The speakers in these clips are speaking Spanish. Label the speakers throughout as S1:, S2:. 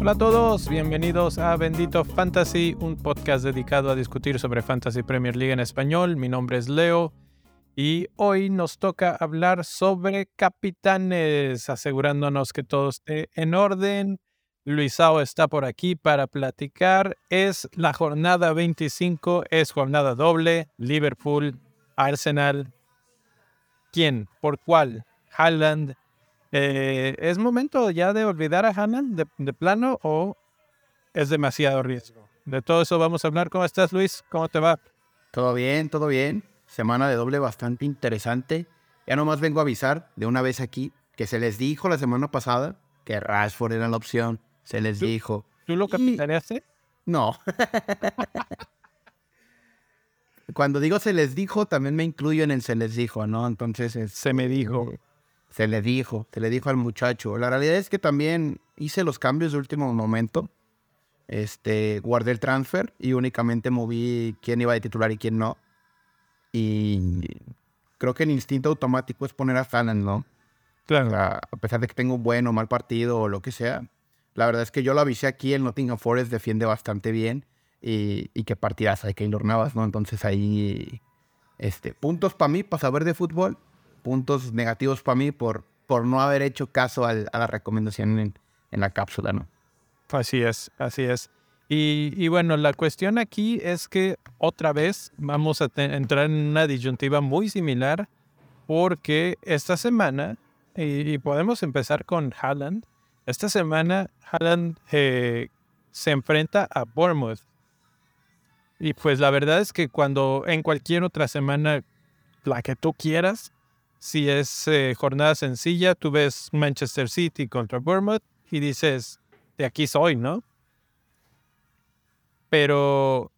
S1: Hola a todos, bienvenidos a Bendito Fantasy, un podcast dedicado a discutir sobre Fantasy Premier League en español. Mi nombre es Leo y hoy nos toca hablar sobre capitanes, asegurándonos que todo esté en orden. Luisao está por aquí para platicar. Es la jornada 25, es jornada doble. Liverpool, Arsenal. ¿Quién? ¿Por cuál? Haaland, eh, ¿Es momento ya de olvidar a Haaland de, plano o es demasiado riesgo? De todo eso vamos a hablar. ¿Cómo estás, Luis? ¿Cómo te va?
S2: Todo bien, todo bien. Semana de doble bastante interesante. Ya nomás vengo a avisar de una vez aquí que se les dijo la semana pasada que Rashford era la opción. Se les dijo.
S1: ¿Tú lo capitaneaste?
S2: No. Cuando digo se les dijo, también me incluyo en el se les dijo, ¿no? Entonces.
S1: se me dijo.
S2: Se le dijo, se le dijo al muchacho. La realidad es que también hice los cambios de último momento. Este, guardé el transfer y únicamente moví quién iba de titular y quién no. Y creo que el instinto automático es poner a Haaland, ¿no? Claro. a pesar de que tengo un buen o mal partido o lo que sea. La verdad es que yo lo avisé aquí, el Nottingham Forest defiende bastante bien. Y, y qué partidas hay que Navas, ¿no? Entonces ahí, este, puntos para mí, para saber de fútbol puntos negativos para mí por, por no haber hecho caso a la recomendación en, la cápsula, ¿no?
S1: Así es, así es. Y, bueno, la cuestión aquí es que otra vez vamos a entrar en una disyuntiva muy similar porque esta semana, y, podemos empezar con Haaland, esta semana Haaland eh, se enfrenta a Bournemouth. Y pues la verdad es que cuando en cualquier otra semana, la que tú quieras, si es eh, jornada sencilla, tú ves Manchester City contra Bournemouth y dices, de aquí soy, ¿no? Pero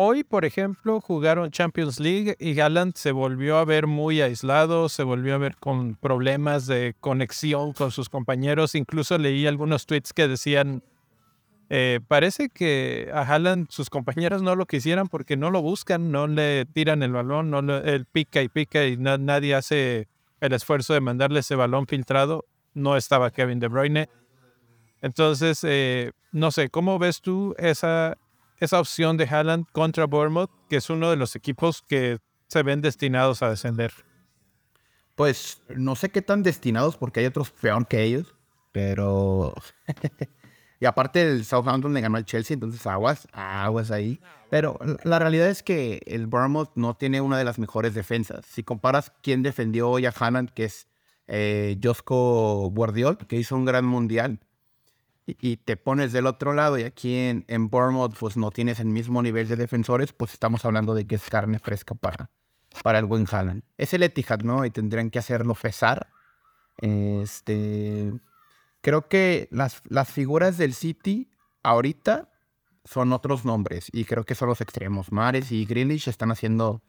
S1: hoy, por ejemplo, jugaron Champions League y Gallant se volvió a ver muy aislado, se volvió a ver con problemas de conexión con sus compañeros. Incluso leí algunos tweets que decían, eh, parece que a Haaland sus compañeros no lo quisieran porque no lo buscan, no le tiran el balón, no él pica y pica y nadie hace el esfuerzo de mandarle ese balón filtrado. No estaba Kevin De Bruyne. Entonces, eh, no sé, ¿cómo ves tú esa, esa opción de Haaland contra Bournemouth, que es uno de los equipos que se ven destinados a descender?
S2: Pues no sé qué tan destinados porque hay otros peor que ellos, pero Y aparte el Southampton le ganó al Chelsea, entonces aguas, aguas ahí. Pero la realidad es que el Bournemouth no tiene una de las mejores defensas. Si comparas quién defendió hoy a Haaland, que es eh, Josco Guardiol, que hizo un gran mundial, y, te pones del otro lado y aquí en, en Bournemouth pues no tienes el mismo nivel de defensores, pues estamos hablando de que es carne fresca para, para el buen Haaland. Es el Etihad, ¿no? Y tendrían que hacerlo pesar. Este creo que las, las figuras del City ahorita son otros nombres y creo que son los extremos. Mares y Grealish están haciendo,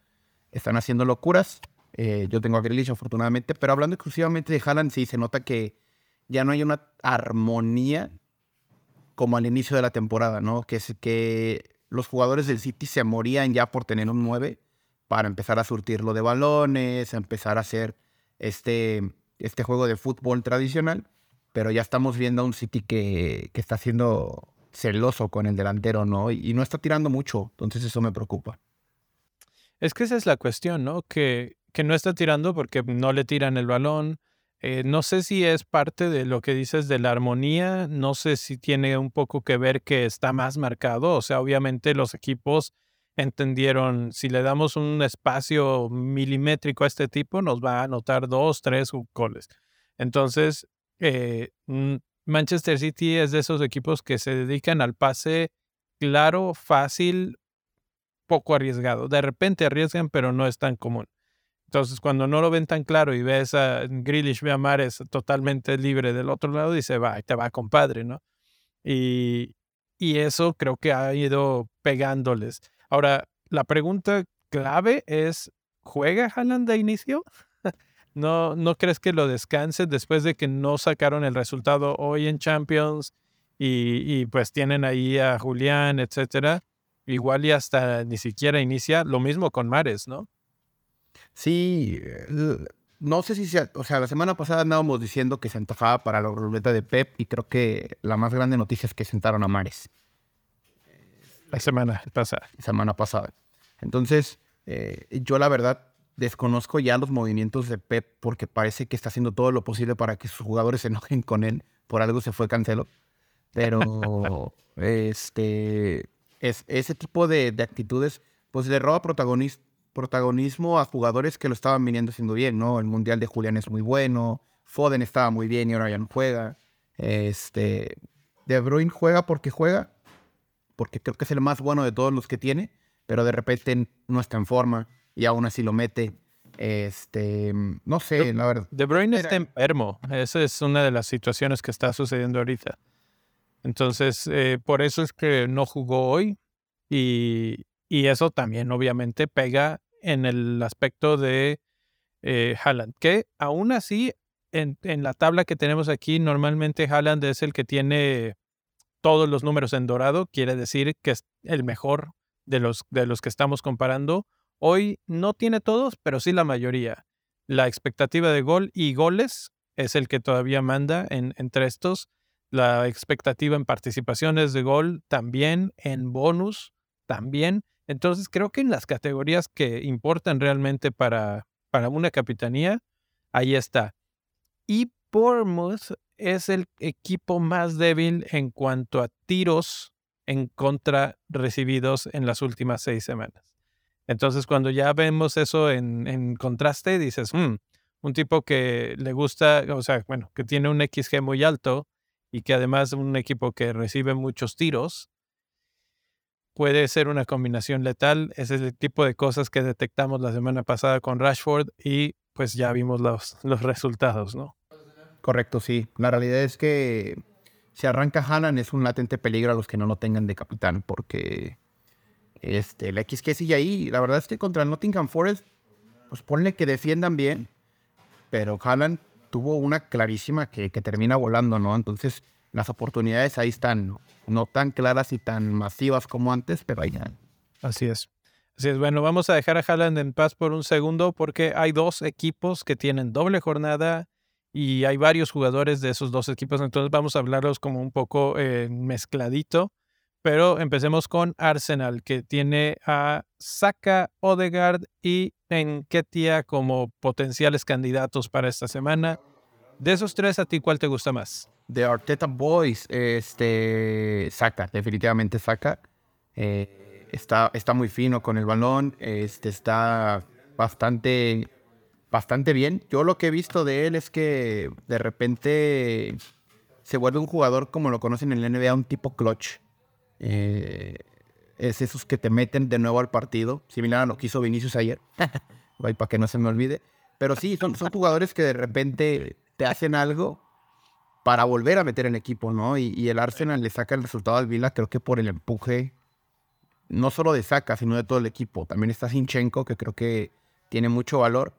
S2: están haciendo locuras. Eh, yo tengo a Grealish afortunadamente, pero hablando exclusivamente de Haaland, sí se nota que ya no hay una armonía como al inicio de la temporada, ¿no? Que es que los jugadores del City se morían ya por tener un 9 para empezar a surtirlo de balones, empezar a hacer este, este juego de fútbol tradicional pero ya estamos viendo a un City que, que está siendo celoso con el delantero, ¿no? Y, no está tirando mucho, entonces eso me preocupa.
S1: Es que esa es la cuestión, ¿no? Que, que no está tirando porque no le tiran el balón. Eh, no sé si es parte de lo que dices de la armonía, no sé si tiene un poco que ver que está más marcado, o sea, obviamente los equipos entendieron, si le damos un espacio milimétrico a este tipo, nos va a anotar dos, tres goles. Entonces, eh, Manchester City es de esos equipos que se dedican al pase claro, fácil, poco arriesgado. De repente arriesgan, pero no es tan común. Entonces, cuando no lo ven tan claro y ves a Grealish, ve a Mares totalmente libre del otro lado, dice, va, te va, compadre, ¿no? Y, y eso creo que ha ido pegándoles. Ahora, la pregunta clave es, ¿juega Haaland de inicio? ¿No, ¿No crees que lo descanse después de que no sacaron el resultado hoy en Champions y, pues tienen ahí a Julián, etcétera? igual y hasta ni siquiera inicia. Lo mismo con Mares, ¿no?
S2: Sí, no sé si sea, o sea, la semana pasada andábamos diciendo que se antojaba para la ruleta de Pep y creo que la más grande noticia es que sentaron a Mares.
S1: La semana pasada.
S2: La semana pasada. Entonces, eh, yo la verdad desconozco ya los movimientos de Pep porque parece que está haciendo todo lo posible para que sus jugadores se enojen con él. Por algo se fue Cancelo. Pero este es, ese tipo de, actitudes pues le roba protagonismo a jugadores que lo estaban viniendo haciendo bien, ¿no? El Mundial de Julián es muy bueno, Foden estaba muy bien y ahora ya no juega. Este, De Bruyne juega porque juega, porque creo que es el más bueno de todos los que tiene, pero de repente no está en forma y aún así lo mete. Este, no sé, la verdad.
S1: De Bruyne está enfermo. Esa es una de las situaciones que está sucediendo ahorita. Entonces, eh, por eso es que no jugó hoy y, eso también obviamente pega en el aspecto de eh, Haaland, que aún así en, en, la tabla que tenemos aquí, normalmente Haaland es el que tiene todos los números en dorado, quiere decir que es el mejor de los, de los que estamos comparando. Hoy no tiene todos, pero sí la mayoría. La expectativa de gol y goles es el que todavía manda en, entre estos. La expectativa en participaciones de gol también, en bonus también. Entonces creo que en las categorías que importan realmente para, para una capitanía, ahí está. Y Bournemouth es el equipo más débil en cuanto a tiros en contra recibidos en las últimas seis semanas. Entonces, cuando ya vemos eso en, contraste, dices, mm, un tipo que le gusta, o sea, bueno, que tiene un XG muy alto y que además un equipo que recibe muchos tiros, puede ser una combinación letal. Ese es el tipo de cosas que detectamos la semana pasada con Rashford y pues ya vimos los, los resultados, ¿no?
S2: Correcto, sí. La realidad es que si arranca Hanan es un latente peligro a los que no lo tengan de capitán porque este, el XG sigue ahí. La verdad es que contra Nottingham Forest, pues ponle que defiendan bien, pero Haaland tuvo una clarísima que, termina volando, ¿no? Entonces, las oportunidades ahí están, ¿no? tan claras y tan masivas como antes, pero ahí están.
S1: Así es. Así es, bueno, vamos a dejar a Haaland en paz por un segundo porque hay dos equipos que tienen doble jornada y hay varios jugadores de esos dos equipos, entonces vamos a hablarlos como un poco eh, mezcladito. Pero empecemos con Arsenal, que tiene a Saka, Odegaard y Enketia como potenciales candidatos para esta semana. De esos tres, ¿a ti cuál te gusta más?
S2: De Arteta Boys, este, Saka, definitivamente Saka. Eh, está, está muy fino con el balón, este, está bastante, bastante bien. Yo lo que he visto de él es que de repente se vuelve un jugador como lo conocen en la NBA, un tipo clutch. Eh, es esos que te meten de nuevo al partido, similar a lo que hizo Vinicius ayer, para que no se me olvide. Pero sí, son, son jugadores que de repente te hacen algo para volver a meter en equipo, ¿no? Y, el Arsenal le saca el resultado al Vila, creo que por el empuje, no solo de Saca, sino de todo el equipo. También está Sinchenko, que creo que tiene mucho valor.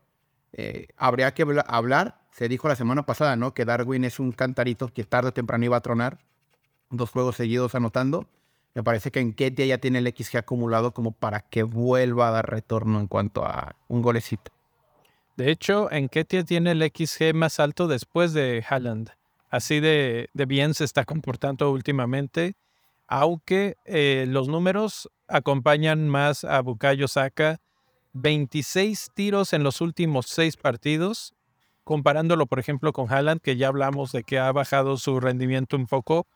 S2: Eh, habría que hablar, se dijo la semana pasada, ¿no? Que Darwin es un cantarito que tarde o temprano iba a tronar. Dos juegos seguidos anotando. Me parece que en Ketia ya tiene el XG acumulado como para que vuelva a dar retorno en cuanto a un golecito.
S1: De hecho, en Ketia tiene el XG más alto después de Haaland. Así de, bien se está comportando últimamente, aunque eh, los números acompañan más a Bukayo Saka. 26 tiros en los últimos seis partidos, comparándolo, por ejemplo, con Haaland, que ya hablamos de que ha bajado su rendimiento un poco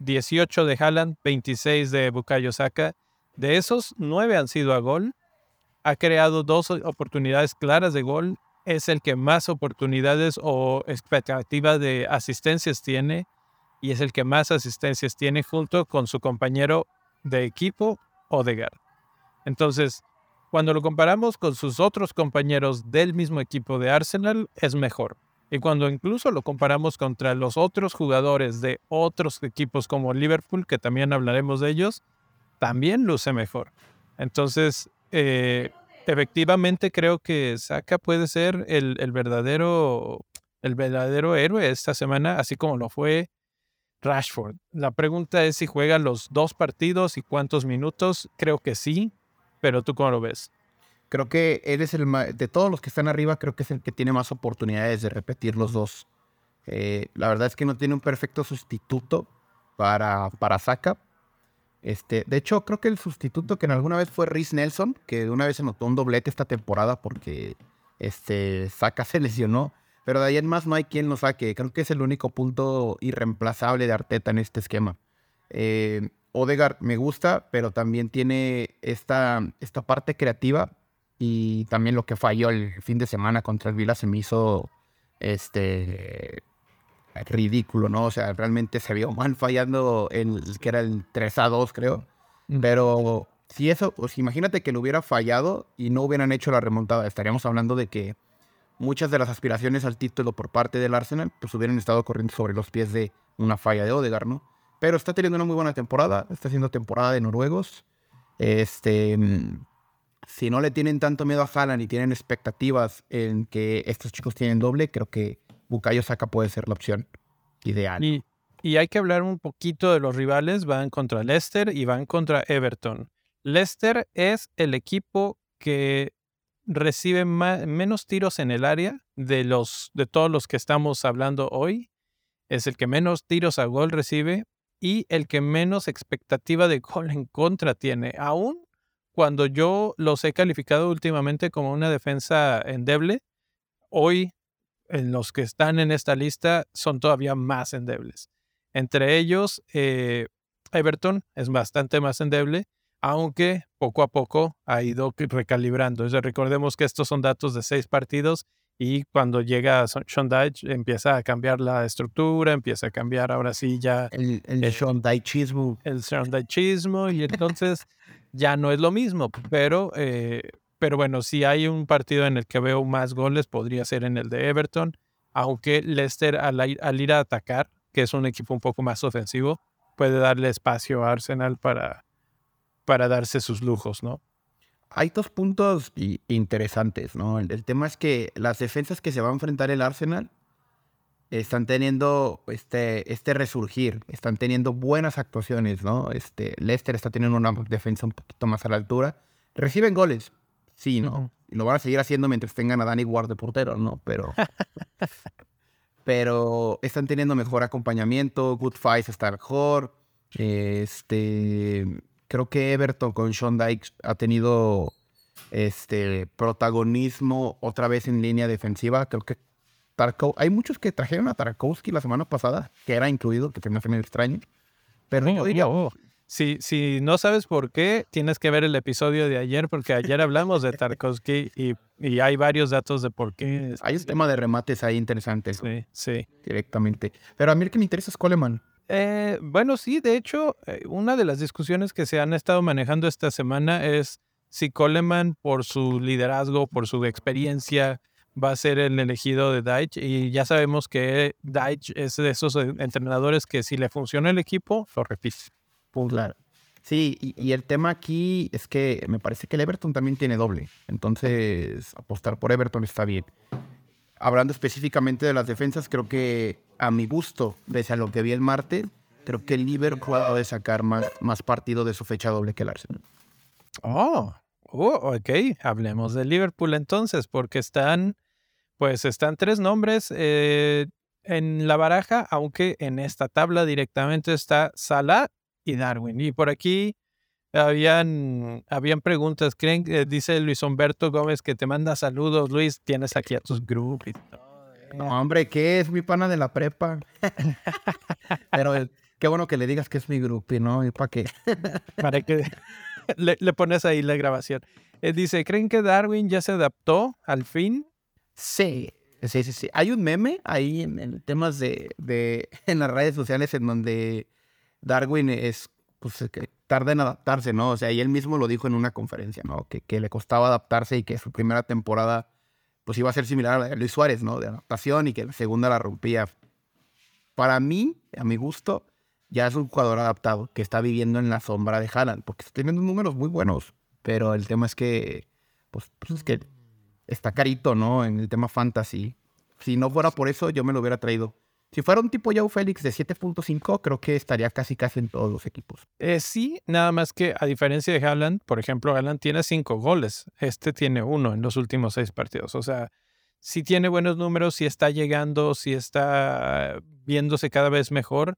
S1: 18 de Haaland, 26 de Bukayo Saka. De esos, 9 han sido a gol. Ha creado dos oportunidades claras de gol. Es el que más oportunidades o expectativa de asistencias tiene y es el que más asistencias tiene junto con su compañero de equipo, Odegaard. Entonces, cuando lo comparamos con sus otros compañeros del mismo equipo de Arsenal, es mejor. Y cuando incluso lo comparamos contra los otros jugadores de otros equipos como Liverpool, que también hablaremos de ellos, también luce mejor. Entonces, eh, efectivamente creo que Saka puede ser el, verdadero, el verdadero héroe esta semana, así como lo fue Rashford. La pregunta es si juega los dos partidos y cuántos minutos. Creo que sí, pero tú cómo lo ves.
S2: Creo que él es el de todos los que están arriba, creo que es el que tiene más oportunidades de repetir los dos. Eh, la verdad es que no tiene un perfecto sustituto para, para Saka. Este, de hecho, creo que el sustituto que en alguna vez fue Rhys Nelson, que una vez se notó un doblete esta temporada porque este, Saka se lesionó. Pero de ahí en más no hay quien lo saque. Creo que es el único punto irreemplazable de Arteta en este esquema. Eh, Odegaard me gusta, pero también tiene esta, esta parte creativa y también lo que falló el fin de semana contra el Vila se me hizo este ridículo, ¿no? O sea, realmente se vio mal fallando en que era el 3 a 2, creo. Mm. Pero si eso, pues imagínate que lo hubiera fallado y no hubieran hecho la remontada, estaríamos hablando de que muchas de las aspiraciones al título por parte del Arsenal pues hubieran estado corriendo sobre los pies de una falla de Odegaard, ¿no? Pero está teniendo una muy buena temporada, está haciendo temporada de noruegos. Este, si no le tienen tanto miedo a Haaland y tienen expectativas en que estos chicos tienen doble, creo que Bukayo Saka puede ser la opción ideal.
S1: Y, hay que hablar un poquito de los rivales. Van contra Leicester y van contra Everton. Leicester es el equipo que recibe menos tiros en el área de, los, de todos los que estamos hablando hoy. Es el que menos tiros a gol recibe y el que menos expectativa de gol en contra tiene. Aún cuando yo los he calificado últimamente como una defensa endeble, hoy en los que están en esta lista son todavía más endebles. Entre ellos, eh, Everton es bastante más endeble, aunque poco a poco ha ido recalibrando. recordemos que estos son datos de seis partidos y cuando llega Sean Dyche empieza a cambiar la estructura, empieza a cambiar ahora sí ya
S2: el, el, el Sean Dychismo.
S1: El Sean Dychismo y entonces ya no es lo mismo, pero, eh, pero bueno, si hay un partido en el que veo más goles, podría ser en el de Everton, aunque Leicester al, al ir a atacar, que es un equipo un poco más ofensivo, puede darle espacio a Arsenal para, para darse sus lujos, ¿no?
S2: Hay dos puntos interesantes, ¿no? El, tema es que las defensas que se va a enfrentar el Arsenal están teniendo este, este resurgir, están teniendo buenas actuaciones, ¿no? Este, Leicester está teniendo una defensa un poquito más a la altura. Reciben goles, sí, ¿no? Y lo van a seguir haciendo mientras tengan a Danny Ward de portero, ¿no? Pero, pero están teniendo mejor acompañamiento, Good Fights está mejor. Este, creo que Everton con Sean Dyke ha tenido este protagonismo otra vez en línea defensiva. Creo que hay muchos que trajeron a Tarkovsky la semana pasada, que era incluido, que te me hace medio extraño. Pero
S1: no, Si, si no sabes por qué, tienes que ver el episodio de ayer, porque ayer hablamos de Tarkovsky y, y, hay varios datos de por qué.
S2: Hay un tema de remates ahí interesantes.
S1: Sí, sí.
S2: Directamente. Pero a mí el que me interesa es Coleman.
S1: Eh, bueno, sí, de hecho, eh, una de las discusiones que se han estado manejando esta semana es si Coleman, por su liderazgo, por su experiencia, va a ser el elegido de Deitch y ya sabemos que Deitch es de esos entrenadores que si le funciona el equipo, lo repite.
S2: Claro. Sí, y, el tema aquí es que me parece que el Everton también tiene doble. Entonces, apostar por Everton está bien. Hablando específicamente de las defensas, creo que a mi gusto, pese a lo que vi el martes, creo que el Liverpool va a sacar más, más partido de su fecha doble que el Arsenal.
S1: Oh, oh, ok. Hablemos de Liverpool entonces, porque están pues están tres nombres eh, en la baraja, aunque en esta tabla directamente está Salah y Darwin. Y por aquí habían, habían preguntas. ¿Creen que dice Luis Humberto Gómez que te manda saludos? Luis, tienes aquí a tus grupos.
S2: No, hombre, ¿qué es mi pana de la prepa? Pero qué bueno que le digas que es mi grupo, ¿no? ¿Y para qué?
S1: para que le, pones ahí la grabación. Eh, dice, ¿creen que Darwin ya se adaptó al fin
S2: Sí, sí, sí, sí. Hay un meme ahí en, temas de, de, en las redes sociales en donde Darwin es, pues, que tarda en adaptarse, ¿no? O sea, y él mismo lo dijo en una conferencia, ¿no? Que, que le costaba adaptarse y que su primera temporada, pues, iba a ser similar a la de Luis Suárez, ¿no? De adaptación y que la segunda la rompía. Para mí, a mi gusto, ya es un jugador adaptado que está viviendo en la sombra de Haaland, porque está teniendo números muy buenos, pero el tema es que, pues, pues es que está carito, ¿no? En el tema fantasy. Si no fuera por eso, yo me lo hubiera traído. Si fuera un tipo Joe Félix de 7.5, creo que estaría casi casi en todos los equipos.
S1: Eh, sí, nada más que a diferencia de Haaland, por ejemplo, Haaland tiene cinco goles. Este tiene uno en los últimos seis partidos. O sea, si tiene buenos números, si está llegando, si está viéndose cada vez mejor,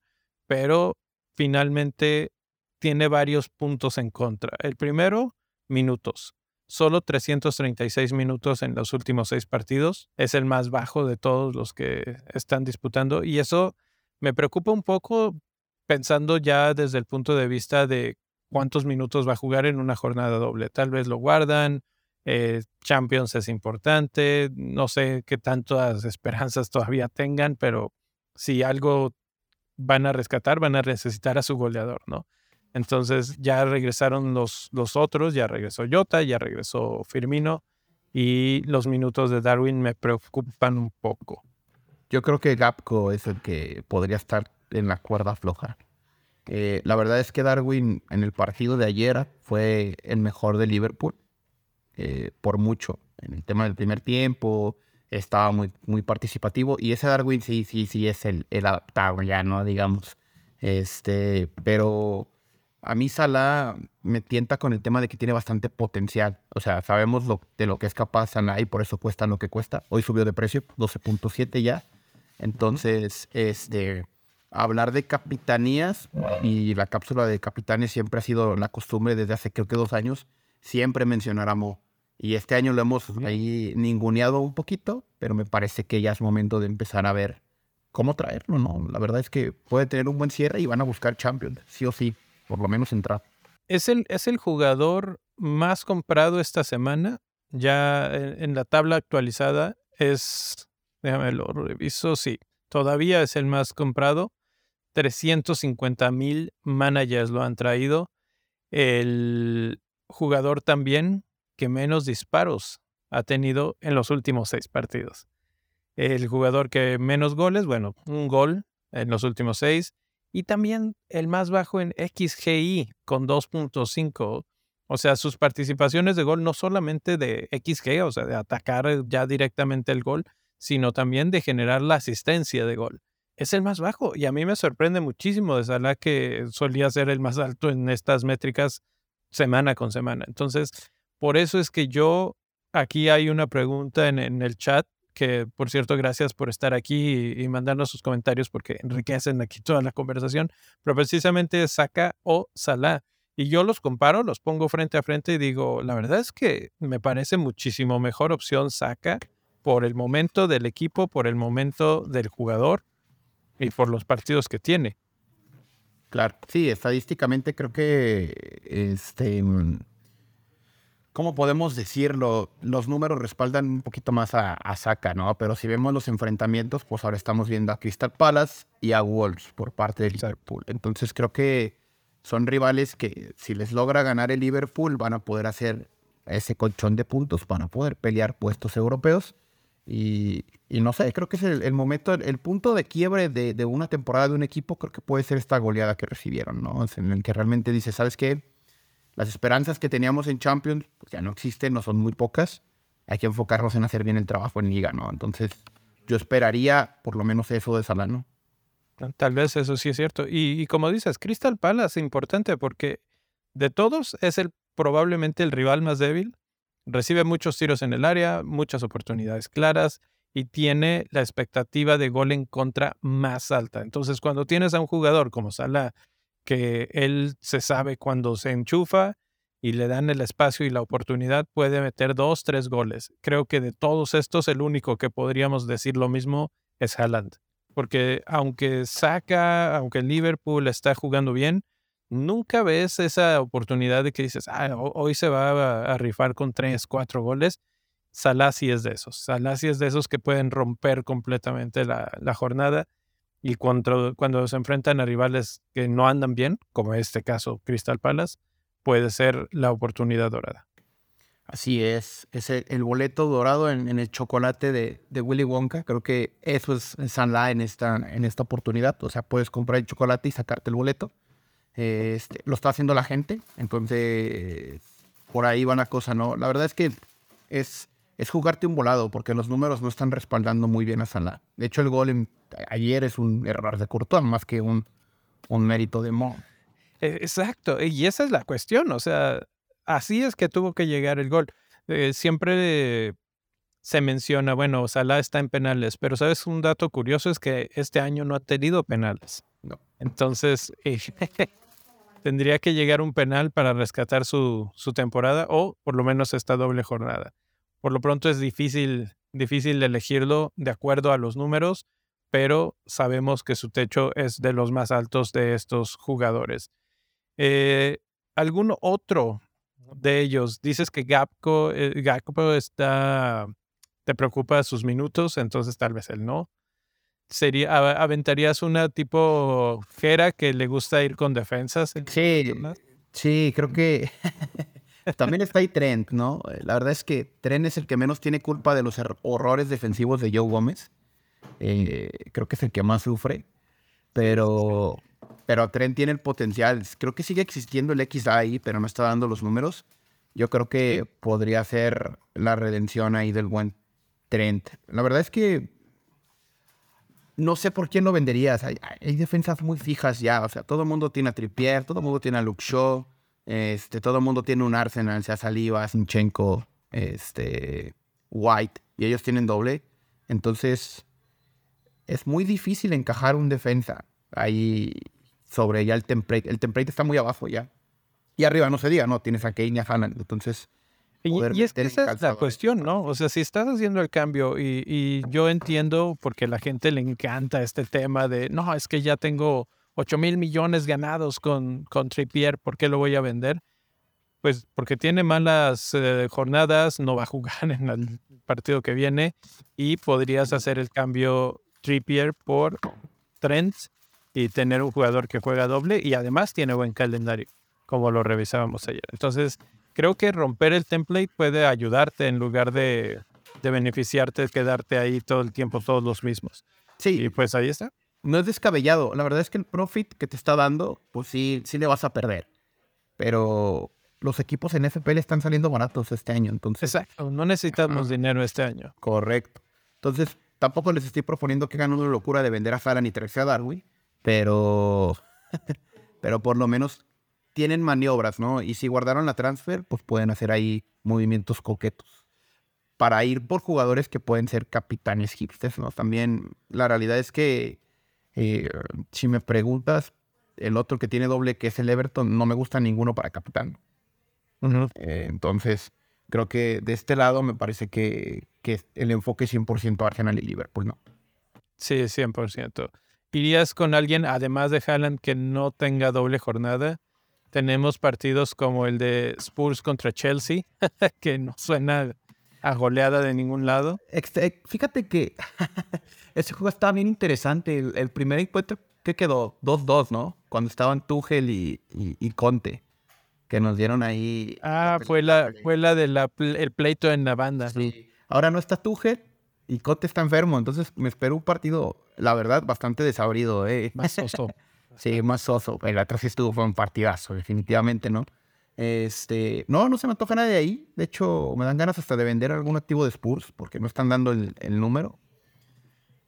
S1: pero finalmente tiene varios puntos en contra. El primero, minutos. Solo 336 minutos en los últimos seis partidos. Es el más bajo de todos los que están disputando. Y eso me preocupa un poco pensando ya desde el punto de vista de cuántos minutos va a jugar en una jornada doble. Tal vez lo guardan. Eh, Champions es importante. No sé qué tantas esperanzas todavía tengan, pero si algo van a rescatar, van a necesitar a su goleador, ¿no? Entonces ya regresaron los, los otros, ya regresó Jota, ya regresó Firmino y los minutos de Darwin me preocupan un poco.
S2: Yo creo que Gapco es el que podría estar en la cuerda floja. Eh, la verdad es que Darwin en el partido de ayer fue el mejor de Liverpool, eh, por mucho. En el tema del primer tiempo estaba muy, muy participativo y ese Darwin sí, sí, sí es el, el adaptado ya, ¿no? Digamos. Este, pero a mí Salah me tienta con el tema de que tiene bastante potencial. O sea, sabemos lo, de lo que es capaz Salah y por eso cuesta lo que cuesta. Hoy subió de precio, 12.7 ya. Entonces, este, hablar de capitanías y la cápsula de capitanes siempre ha sido la costumbre desde hace creo que dos años. Siempre mencionar a Mo. Y este año lo hemos ahí ninguneado un poquito, pero me parece que ya es momento de empezar a ver cómo traerlo, ¿no? La verdad es que puede tener un buen cierre y van a buscar Champions, sí o sí por lo menos entrar.
S1: Es el, es el jugador más comprado esta semana. Ya en, la tabla actualizada es, déjame lo reviso, sí, todavía es el más comprado. 350 mil managers lo han traído. El jugador también que menos disparos ha tenido en los últimos seis partidos. El jugador que menos goles, bueno, un gol en los últimos seis y también el más bajo en XGI con 2.5. O sea, sus participaciones de gol no solamente de XG, o sea, de atacar eh, ya directamente el gol, sino también de generar la asistencia de gol. Es el más bajo y a mí me sorprende muchísimo de Salah que solía ser el más alto en estas métricas semana con semana. Entonces, por eso es que yo, aquí hay una pregunta en, en el chat que por cierto, gracias por estar aquí y, mandarnos sus comentarios porque enriquecen aquí toda la conversación, pero precisamente Saca o Salah. Y yo los comparo, los pongo frente a frente y digo, la verdad es que me parece muchísimo mejor opción Saca por el momento del equipo, por el momento del jugador y por los partidos que tiene.
S2: Claro, sí, estadísticamente creo que este ¿cómo podemos decirlo? Los números respaldan un poquito más a, Saka, ¿no? Pero si vemos los enfrentamientos, pues ahora estamos viendo a Crystal Palace y a Wolves por parte del Liverpool. Entonces creo que son rivales que si les logra ganar el Liverpool van a poder hacer ese colchón de puntos para poder pelear puestos europeos. Y, no sé, creo que es el, momento, el, punto de quiebre de, de, una temporada de un equipo, creo que puede ser esta goleada que recibieron, ¿no? En el que realmente dice, ¿sabes qué? Las esperanzas que teníamos en Champions pues ya no existen, no son muy pocas. Hay que enfocarnos en hacer bien el trabajo en Liga, ¿no? Entonces, yo esperaría por lo menos eso de Salah, ¿no?
S1: Ah, tal vez eso sí es cierto. Y, como dices, Crystal Palace es importante porque de todos es el probablemente el rival más débil. Recibe muchos tiros en el área, muchas oportunidades claras y tiene la expectativa de gol en contra más alta. Entonces, cuando tienes a un jugador como Salah que él se sabe cuando se enchufa y le dan el espacio y la oportunidad, puede meter dos, tres goles. Creo que de todos estos, el único que podríamos decir lo mismo es Haaland. Porque aunque saca, aunque Liverpool está jugando bien, nunca ves esa oportunidad de que dices, ah, hoy se va a, rifar con tres, cuatro goles. Salah sí es de esos. Salah sí es de esos que pueden romper completamente la, la jornada y cuando, cuando se enfrentan a rivales que no andan bien, como en este caso Crystal Palace, puede ser la oportunidad dorada.
S2: Así es, es el, boleto dorado en, el chocolate de, de, Willy Wonka. Creo que eso es Sanla en esta, en esta oportunidad. O sea, puedes comprar el chocolate y sacarte el boleto. Este, lo está haciendo la gente, entonces por ahí va una cosa, ¿no? La verdad es que es es jugarte un volado porque los números no están respaldando muy bien a Salah. De hecho, el gol ayer es un error de Courtois más que un, un mérito de Mo.
S1: E, exacto, y esa es la cuestión, o sea, así es que tuvo que llegar el gol. Eh, siempre se menciona, bueno, Salah está en penales, pero sabes, un dato curioso es que este año no ha tenido penales.
S2: No.
S1: Entonces, eh, tendría que llegar un penal para rescatar su, su temporada o por lo menos esta doble jornada. Por lo pronto es difícil, difícil elegirlo de acuerdo a los números, pero sabemos que su techo es de los más altos de estos jugadores. Eh, ¿Algún otro de ellos? Dices que Gapco, eh, está, te preocupa sus minutos, entonces tal vez él no. Sería, ¿Aventarías una tipo Jera que le gusta ir con defensas?
S2: Sí, sí, creo que También está ahí Trent, ¿no? La verdad es que Trent es el que menos tiene culpa de los horrores defensivos de Joe Gómez. Eh, creo que es el que más sufre. Pero, pero Trent tiene el potencial. Creo que sigue existiendo el X ahí, pero no está dando los números. Yo creo que podría ser la redención ahí del buen Trent. La verdad es que no sé por quién lo venderías. Hay, hay defensas muy fijas ya. O sea, todo el mundo tiene a Trippier, todo el mundo tiene a Luke Shaw. Este, todo el mundo tiene un Arsenal, sea Saliba, Sinchenko, este, White, y ellos tienen doble. Entonces, es muy difícil encajar un defensa ahí sobre ya el template. El template está muy abajo ya. Y arriba no se diga, no, tienes a Kane y a Haaland. Entonces,
S1: y, es que esa es la cuestión, ¿no? O sea, si estás haciendo el cambio y, y, yo entiendo porque a la gente le encanta este tema de, no, es que ya tengo 8 mil millones ganados con, con Trippier, ¿por qué lo voy a vender? Pues porque tiene malas eh, jornadas, no va a jugar en el partido que viene y podrías hacer el cambio Trippier por Trent y tener un jugador que juega doble y además tiene buen calendario, como lo revisábamos ayer. Entonces, creo que romper el template puede ayudarte en lugar de, de beneficiarte, quedarte ahí todo el tiempo todos los mismos.
S2: Sí.
S1: Y pues ahí está
S2: no es descabellado. La verdad es que el profit que te está dando, pues sí, sí le vas a perder. Pero los equipos en FPL están saliendo baratos este año, entonces.
S1: Exacto, no necesitamos dinero este año.
S2: Correcto. Entonces, tampoco les estoy proponiendo que hagan una locura de vender a Falan y traerse a Darwin, pero. pero por lo menos tienen maniobras, ¿no? Y si guardaron la transfer, pues pueden hacer ahí movimientos coquetos. Para ir por jugadores que pueden ser capitanes hipsters, ¿no? También la realidad es que eh, si me preguntas, el otro que tiene doble, que es el Everton, no me gusta ninguno para capitán. Eh, entonces, creo que de este lado me parece que, que el enfoque es 100% Arsenal y Liverpool, ¿no?
S1: Sí, 100%. ¿Irías con alguien, además de Haaland, que no tenga doble jornada? Tenemos partidos como el de Spurs contra Chelsea, que no suena a goleada de ningún lado.
S2: Eh, fíjate que ese juego estaba bien interesante. El, primer encuentro, ¿qué quedó? 2-2, ¿no? Cuando estaban Tuchel y, y, Conte, que nos dieron ahí.
S1: Ah, fue la, fue la del el pleito en la banda.
S2: Sí. Ahora no está Tuchel y Conte está enfermo, entonces me espero un partido, la verdad, bastante desabrido, ¿eh?
S1: Más soso.
S2: sí, más soso. El atrás sí estuvo, fue un partidazo, definitivamente, ¿no? Este, no, no se me antoja nada de ahí. De hecho, me dan ganas hasta de vender algún activo de Spurs porque no están dando el, número.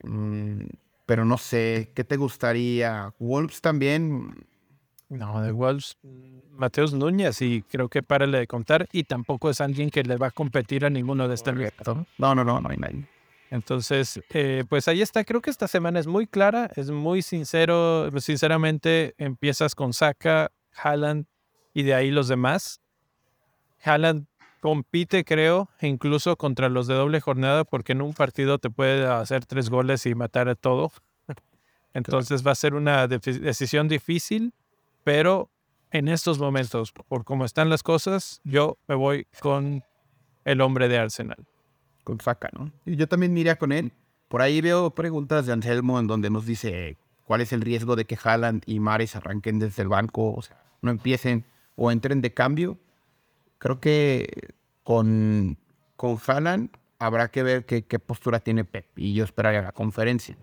S2: Mm, pero no sé, ¿qué te gustaría? Wolves también.
S1: No, de Wolves, Mateus Núñez, y creo que párale de contar. Y tampoco es alguien que le va a competir a ninguno de estos.
S2: No, no, no, no hay nadie.
S1: Entonces, eh, pues ahí está. Creo que esta semana es muy clara, es muy sincero. Sinceramente, empiezas con Saka, Haaland, y de ahí los demás. Haaland compite, creo, incluso contra los de doble jornada, porque en un partido te puede hacer tres goles y matar a todo. Entonces va a ser una decisión difícil, pero en estos momentos, por cómo están las cosas, yo me voy con el hombre de Arsenal.
S2: Con Saka, ¿no? Y yo también miraría con él. Por ahí veo preguntas de Anselmo en donde nos dice cuál es el riesgo de que Haaland y Mares arranquen desde el banco, o sea, no empiecen o entren de cambio. Creo que con, con Haaland habrá que ver qué, postura tiene Pep y yo esperaría la conferencia.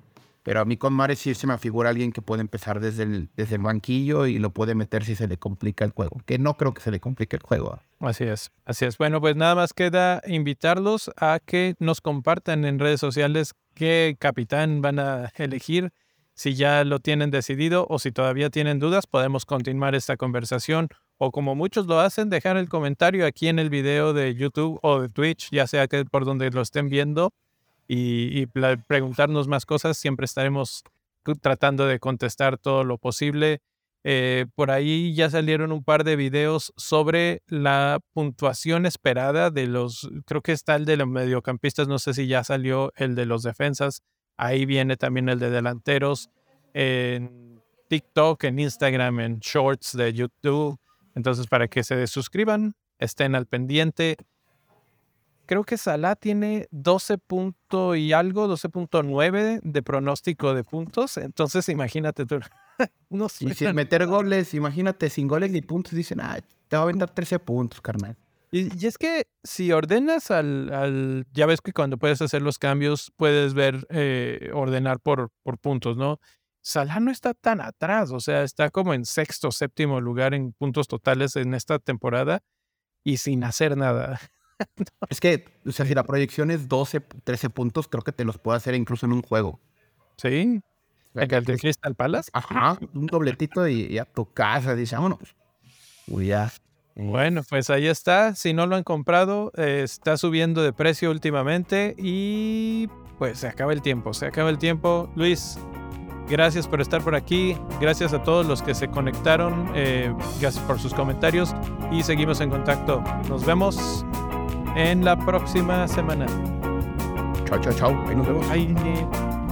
S2: Pero a mí con Mares sí se me figura alguien que puede empezar desde el, desde el banquillo y lo puede meter si se le complica el juego. Que no creo que se le complique el juego
S1: Así es, así es. Bueno, pues nada más queda invitarlos a que nos compartan en redes sociales qué capitán van a elegir. Si ya lo tienen decidido o si todavía tienen dudas, podemos continuar esta conversación o como muchos lo hacen, dejar el comentario aquí en el video de YouTube o de Twitch, ya sea que por donde lo estén viendo y, preguntarnos más cosas. Siempre estaremos tratando de contestar todo lo posible. Eh, por ahí ya salieron un par de videos sobre la puntuación esperada de los, creo que está el de los mediocampistas, no sé si ya salió el de los defensas, ahí viene también el de delanteros, en TikTok, en Instagram, en Shorts de YouTube. Entonces, para que se suscriban, estén al pendiente. Creo que Salah tiene 12 puntos y algo, 12.9 de pronóstico de puntos. Entonces, imagínate tú.
S2: no sé. Y sin meter goles, imagínate, sin goles ni puntos, dicen, ah, te va a vender 13 puntos, carnal.
S1: Y, es que si ordenas al, Ya ves que cuando puedes hacer los cambios, puedes ver, eh, ordenar por, por puntos, ¿no? Salah no está tan atrás, o sea, está como en sexto, séptimo lugar en puntos totales en esta temporada y sin hacer nada.
S2: Es que, o sea, si la proyección es 12, 13 puntos, creo que te los puedo hacer incluso en un juego.
S1: Sí. ¿El de Crystal Palace?
S2: Ajá, un dobletito y, a tu casa, dice, vámonos. Uy, ya.
S1: Bueno, pues ahí está. Si no lo han comprado, eh, está subiendo de precio últimamente y pues se acaba el tiempo, se acaba el tiempo. Luis, Gracias por estar por aquí. Gracias a todos los que se conectaron. Eh, gracias por sus comentarios. Y seguimos en contacto. Nos vemos en la próxima semana.
S2: Chao, chao, chao. Ahí nos vemos.
S1: Bye.